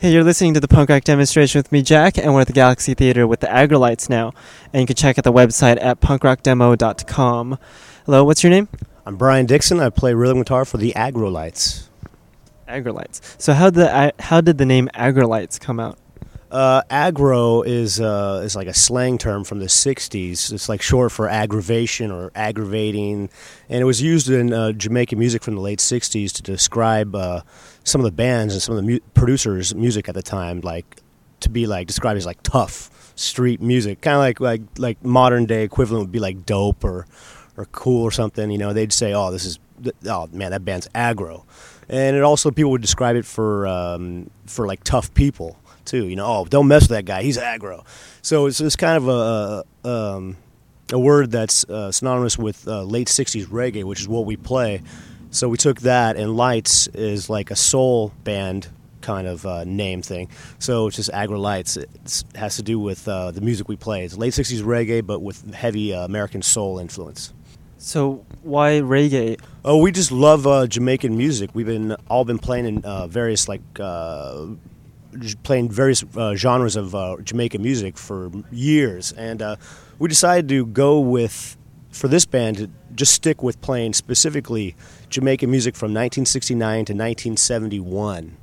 Hey, you're listening to the punk rock demonstration with me, Jack, and we're at the Galaxy Theater with the Aggrolites now. And you can check out the website at punkrockdemo.com. Hello, what's your name? I'm Brian Dixon. I play rhythm guitar for the Aggrolites. Aggrolites. So how the, how did the name Aggrolites come out? Uh, aggro is uh, is like a slang term from the '60s. It's like short for aggravation or aggravating, and it was used in uh, Jamaican music from the late '60s to describe uh, some of the bands and some of the mu- producers' music at the time, like to be like described as like tough street music, kind of like like like modern day equivalent would be like dope or or cool or something. You know, they'd say, "Oh, this is oh man, that band's aggro," and it also people would describe it for um, for like tough people too. You know, oh, don't mess with that guy; he's aggro. So it's, it's kind of a um, a word that's uh, synonymous with uh, late '60s reggae, which is what we play. So we took that, and Lights is like a soul band kind of uh, name thing. So it's just Aggro Lights. It has to do with uh, the music we play. It's late '60s reggae, but with heavy uh, American soul influence. So why reggae? Oh, we just love uh, Jamaican music. We've been all been playing in uh, various like uh, playing various uh, genres of uh, Jamaican music for years, and uh, we decided to go with for this band to just stick with playing specifically Jamaican music from 1969 to 1971.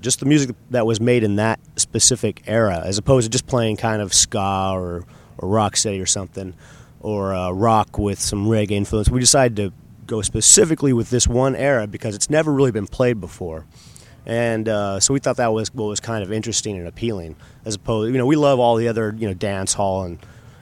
Just the music that was made in that specific era, as opposed to just playing kind of ska or, or rock steady or something, or uh, rock with some reggae influence. We decided to go specifically with this one era because it's never really been played before and uh, so we thought that was what was kind of interesting and appealing, as opposed, you know, we love all the other, you know, dance hall and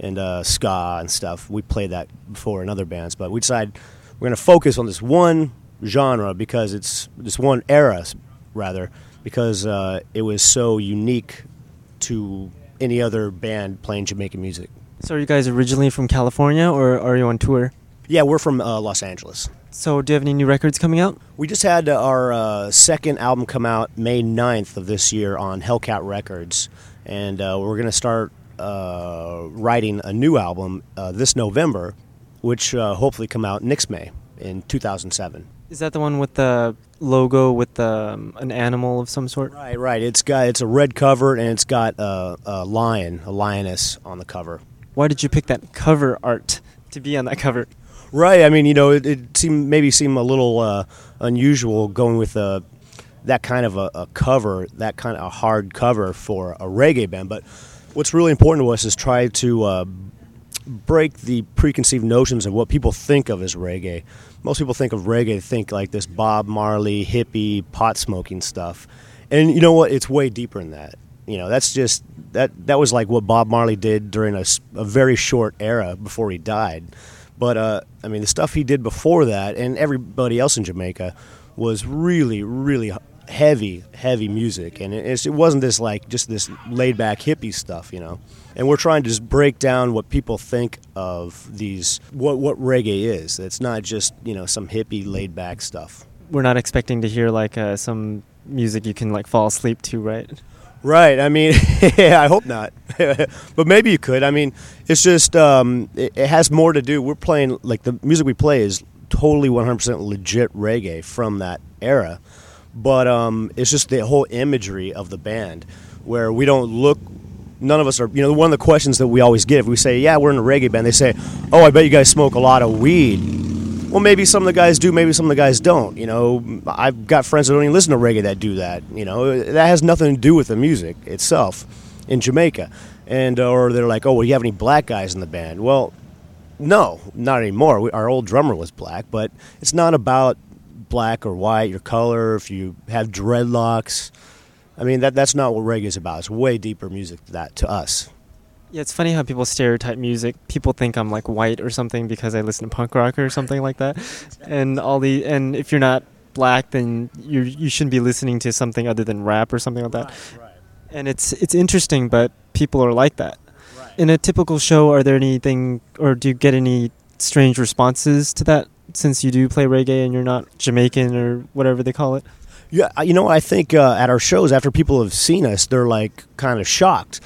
and uh, ska and stuff. We played that before in other bands, but we decided we're going to focus on this one genre because it's this one era, rather, because uh, it was so unique to any other band playing Jamaican music. So, are you guys originally from California, or are you on tour? Yeah, we're from uh, Los Angeles. So, do you have any new records coming out? We just had our uh, second album come out May 9th of this year on Hellcat Records, and uh, we're going to start uh, writing a new album uh, this November, which uh, hopefully come out next May in 2007. Is that the one with the logo with the, um, an animal of some sort? Right, right. It's got it's a red cover and it's got a, a lion, a lioness on the cover. Why did you pick that cover art to be on that cover? Right. I mean, you know, it, it seemed maybe seemed a little uh, unusual going with a that kind of a, a, cover, that kind of a hard cover for a reggae band. But what's really important to us is try to uh, break the preconceived notions of what people think of as reggae. Most people think of reggae, think like this Bob Marley hippie pot smoking stuff, and you know what? It's way deeper than that. You know, that's just that that was like what Bob Marley did during a, a very short era before he died but uh, I mean, the stuff he did before that, and everybody else in Jamaica, was really, really heavy, heavy music, and it, it wasn't this like just this laid back hippie stuff, you know. And we're trying to just break down what people think of these, what what reggae is. It's not just you know some hippie laid back stuff. We're not expecting to hear like uh, some music you can like fall asleep to, right? Right. I mean, I hope not, but maybe you could. I mean, it's just um, it, it, has more to do. We're playing like the music we play is totally 100% legit reggae from that era, but um, it's just the whole imagery of the band where we don't look. None of us are. You know, one of the questions that we always get if we say, "Yeah, we're in a reggae band," they say, "Oh, I bet you guys smoke a lot of weed." Well, maybe some of the guys do, maybe some of the guys don't. You know, I've got friends that don't even listen to reggae that do that. You know, that has nothing to do with the music itself in Jamaica. And uh, or they're like, oh, well, you have any black guys in the band? Well, no, not anymore. We, our old drummer was black, but it's not about black or white, your color, if you have dreadlocks. I mean, that that's not what reggae is about. It's way deeper music than that to us. Yeah, it's funny how people stereotype music. People think I'm like white or something because I listen to punk rock or something like that. And all the and if you're not black, then you you shouldn't be listening to something other than rap or something like that. Right, right. And it's it's interesting, but people are like that. Right. In a typical show, are there anything or do you get any strange responses to that since you do play reggae and you're not Jamaican or whatever they call it? Yeah, you know, I think uh, at our shows after people have seen us, they're like kind of shocked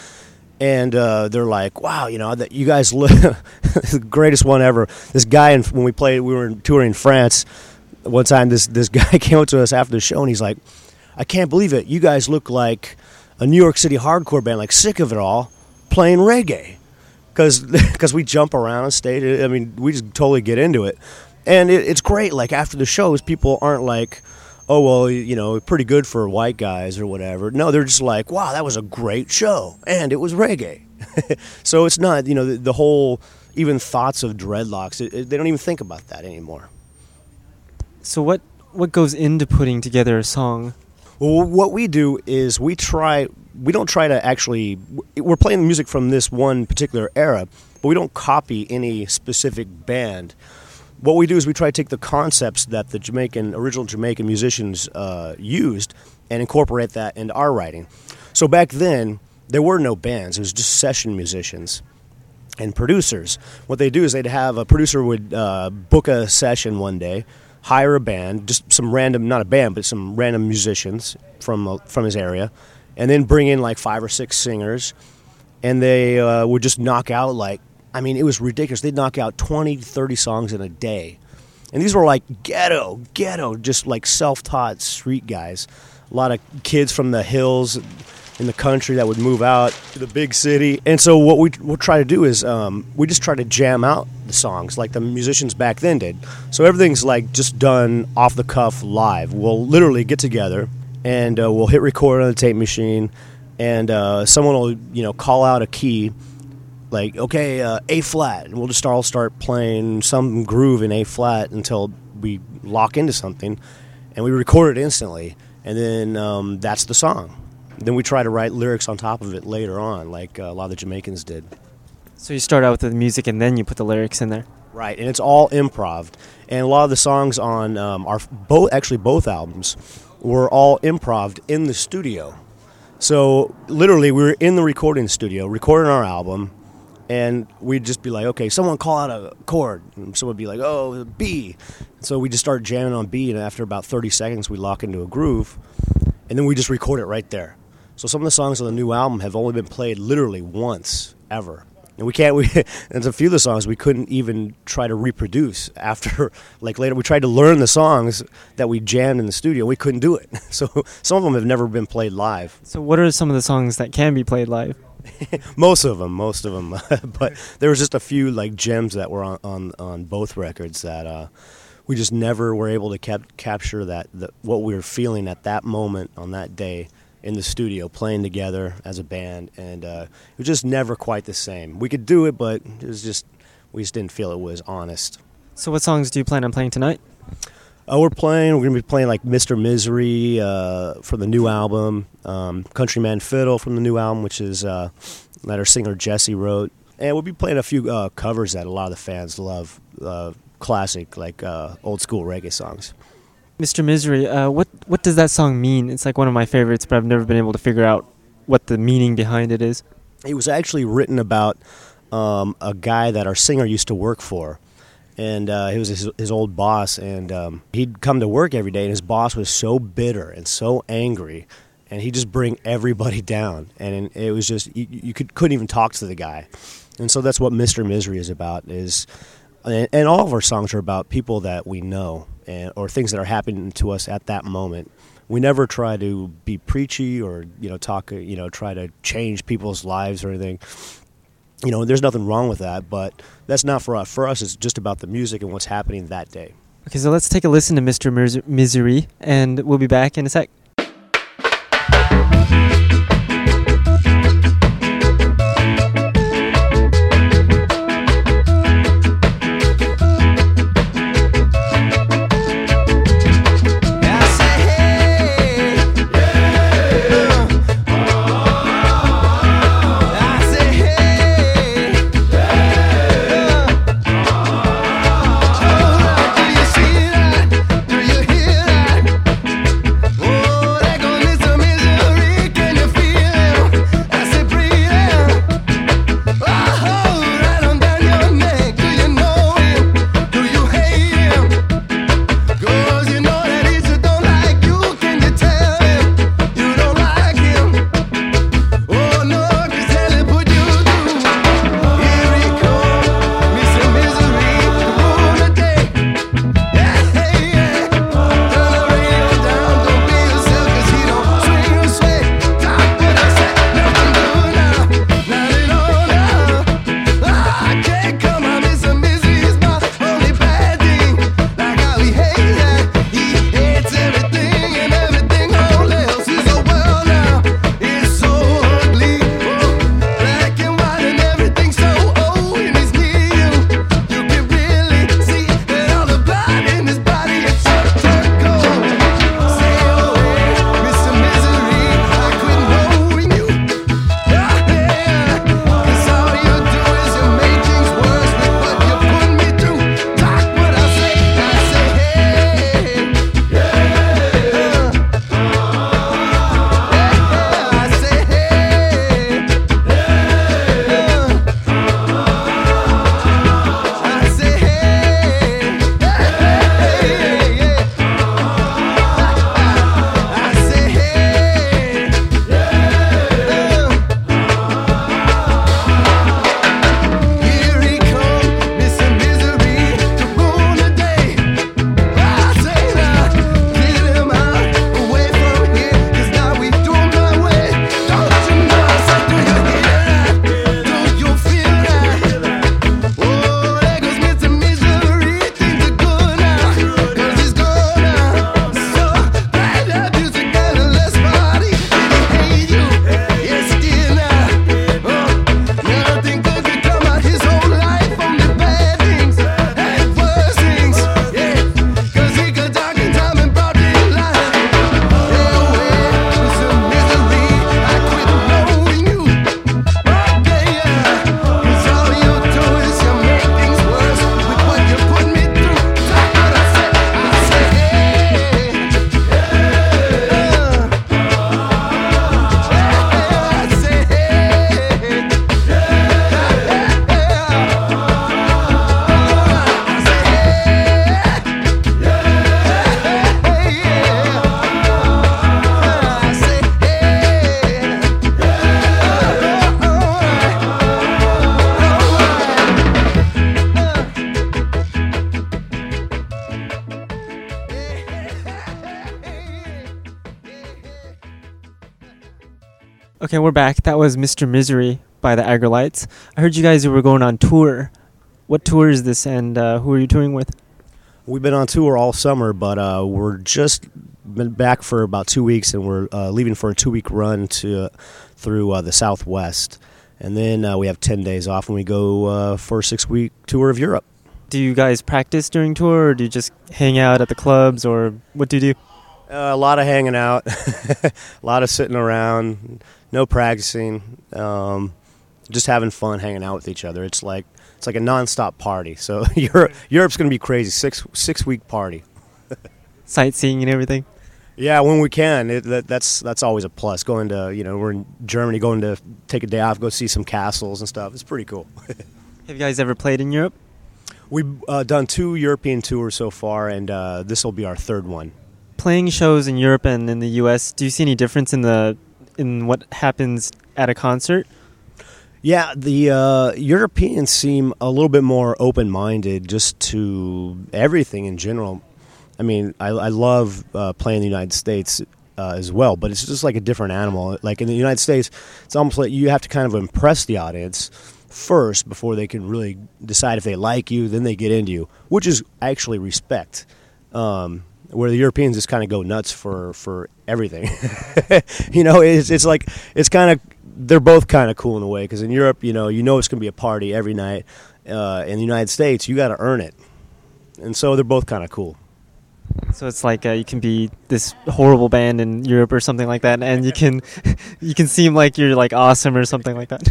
and uh, they're like, "Wow, you know, that you guys look the greatest one ever." This guy, in, when we played, we were touring France one time. This this guy came up to us after the show, and he's like, I can't believe it. You guys look like a New York City hardcore band, like sick of it all, playing reggae. Because we jump around on stage. I mean, we just totally get into it. And it, it's great. Like, after the shows, people aren't like, oh, well, you know, pretty good for white guys or whatever. No, they're just like, wow, that was a great show. And it was reggae. so it's not, you know, the, the whole, even thoughts of dreadlocks, it, it, they don't even think about that anymore. So what what goes into putting together a song? Well, what we do is we try. We don't try to actually. We're playing music from this one particular era, but we don't copy any specific band. What we do is we try to take the concepts that the Jamaican original Jamaican musicians uh, used and incorporate that into our writing. So back then, there were no bands; it was just session musicians and producers. What they do is they'd have a producer would uh, book a session one day hire a band, just some random, not a band, but some random musicians from uh, from his area, and then bring in like five or six singers, and they uh, would just knock out like, I mean, it was ridiculous. They'd knock out 20, 30 songs in a day, and these were like ghetto, ghetto, just like self-taught street guys. A lot of kids from the hills in the country that would move out to the big city. And so what we will try to do is um, we just try to jam out the songs like the musicians back then did. So everything's like just done off the cuff live. We'll literally get together and uh, we'll hit record on the tape machine, and uh, someone will you know call out a key. Like okay, uh, A flat, and we'll just all start playing some groove in A flat until we lock into something, and we record it instantly, and then um, that's the song then we try to write lyrics on top of it later on, like uh, a lot of the Jamaicans did. So you start out with the music and then you put the lyrics in there. Right, and it's all improv. And a lot of the songs on um, our both actually both albums were all improv in the studio. So literally, we were in the recording studio recording our album, and we'd just be like, "Okay, someone call out a chord," and someone would be like, "Oh, B." So we just start jamming on B, and after about thirty seconds, we lock into a groove, and then we just record it right there. So some of the songs on the new album have only been played literally once ever. And we can't. We and a few of the songs we couldn't even try to reproduce after. Like later, we tried to learn the songs that we jammed in the studio. We couldn't do it. So some of them have never been played live. So what are some of the songs that can be played live? most of them, most of them. but there was just a few like gems that were on on, on both records that uh, we just never were able to cap- capture that, what we were feeling at that moment on that day in the studio playing together as a band, and uh, it was just never quite the same. We could do it, but it was just we just didn't feel it was honest. So, what songs do you plan on playing tonight? Uh, we're playing. We're gonna be playing like "Mr. Misery" uh, from the new album, um, "Countryman Fiddle" from the new album, which is uh, that our singer Jesse wrote, and we'll be playing a few uh, covers that a lot of the fans love, uh, classic like uh, old school reggae songs. Mr. Misery, uh, what what does that song mean? It's like one of my favorites, but I've never been able to figure out what the meaning behind it is. It was actually written about um, a guy that our singer used to work for, and uh, he was his, his, old boss. And um, he'd come to work every day, and his boss was so bitter and so angry, and he'd just bring everybody down. And it was just you, you could couldn't even talk to the guy. And so that's what Mr. Misery is about. Is and, and all of our songs are about people that we know and, or things that are happening to us at that moment. We never try to be preachy or you know talk you know try to change people's lives or anything. You know, there's nothing wrong with that, but that's not for us. For us, it's just about the music and what's happening that day. Okay, so let's take a listen to Mr. Misery, and we'll be back in a sec. Okay, we're back. That was Mr. Misery by the Aggrolites. I heard you guys were going on tour. What tour is this, and uh, who are you touring with? We've been on tour all summer, but uh, we're just been back for about two weeks, and we're uh, leaving for a two-week run to through uh, the Southwest, and then uh, we have ten days off, and we go uh, for a six-week tour of Europe. Do you guys practice during tour, or do you just hang out at the clubs, or what do you do? Uh, a lot of hanging out, a lot of sitting around, no practicing, um, just having fun hanging out with each other. It's like it's like a nonstop party. So Europe, Europe's going to be crazy. Six six week party. Sightseeing and everything. Yeah, when we can, it, that, that's that's always a plus. Going to you know we're in Germany, going to take a day off, go see some castles and stuff. It's pretty cool. Have you guys ever played in Europe? We've uh, done two European tours so far, and uh, this will be our third one. Playing shows in Europe and in the U.S. Do you see any difference in the in what happens at a concert? Yeah, the uh, Europeans seem a little bit more open minded just to everything in general. I mean, I, I love uh, playing in the United States uh, as well, but it's just like a different animal. Like in the United States, it's almost like you have to kind of impress the audience first before they can really decide if they like you. Then they get into you, which is actually respect. Um, where the Europeans just kind of go nuts for for everything. you know, it's it's like it's kind of they're both kind of cool in a way because in Europe, you know, you know it's going to be a party every night. Uh, in the United States, you got to earn it, and so they're both kind of cool. So it's like uh, you can be this horrible band in Europe or something like that, and you can you can seem like you're like awesome or something like that.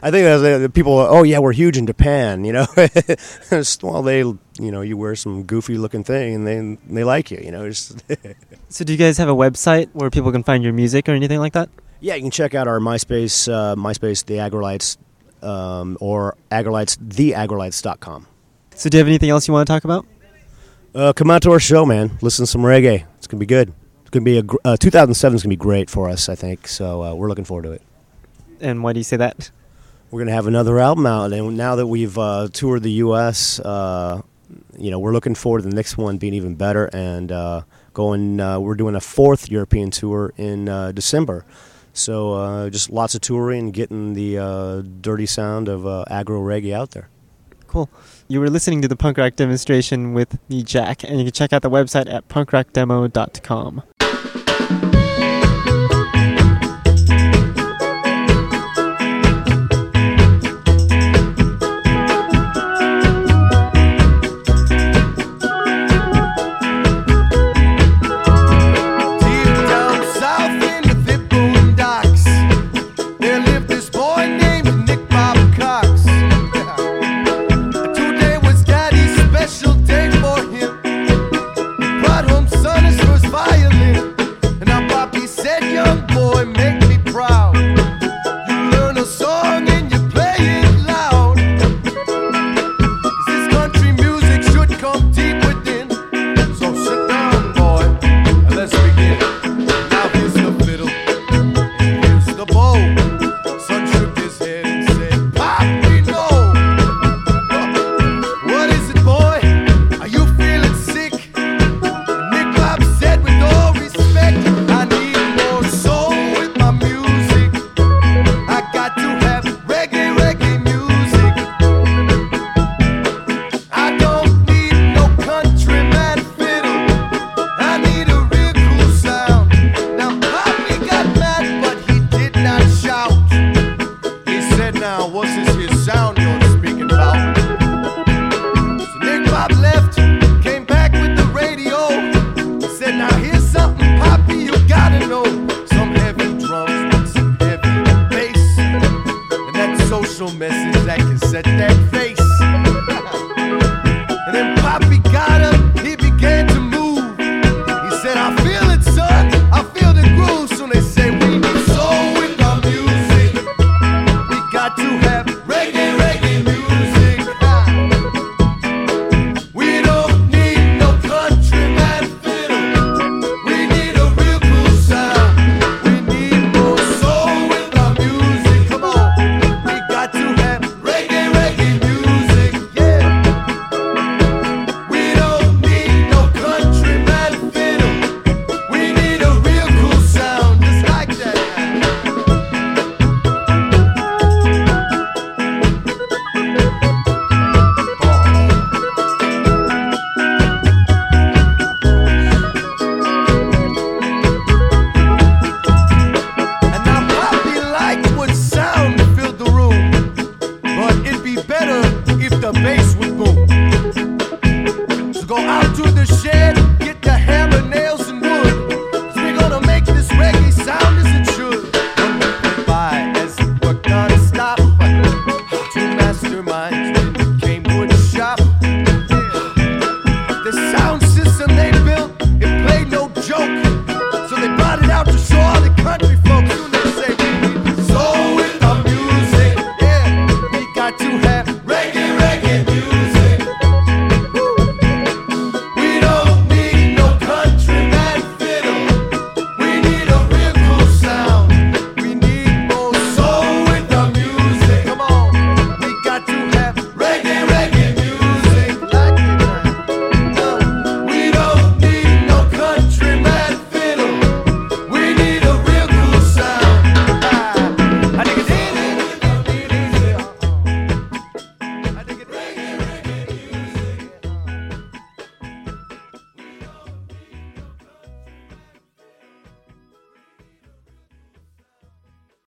I think that's uh, people. Oh yeah, we're huge in Japan. You know, well they you know you wear some goofy looking thing and they they like you. You know. so do you guys have a website where people can find your music or anything like that? Yeah, you can check out our MySpace, uh, MySpace, the Aggrolites, um, or Aggrolites, theaggrolites.com. So, do you have anything else you want to talk about? Uh, come out to our show, man. Listen to some reggae. It's gonna be good. It's gonna be a uh, 2007 is gonna be great for us, I think. So uh, we're looking forward to it. And why do you say that? We're gonna have another album out, and now that we've uh, toured the U.S., uh, you know, we're looking forward to the next one being even better. And uh, going, we're doing a fourth European tour in December. So uh, just lots of touring, getting the uh, dirty sound of uh, aggro reggae out there. Cool. You were listening to the punk rock demonstration with me, Jack, and you can check out the website at punkrockdemo.com. message better if the bass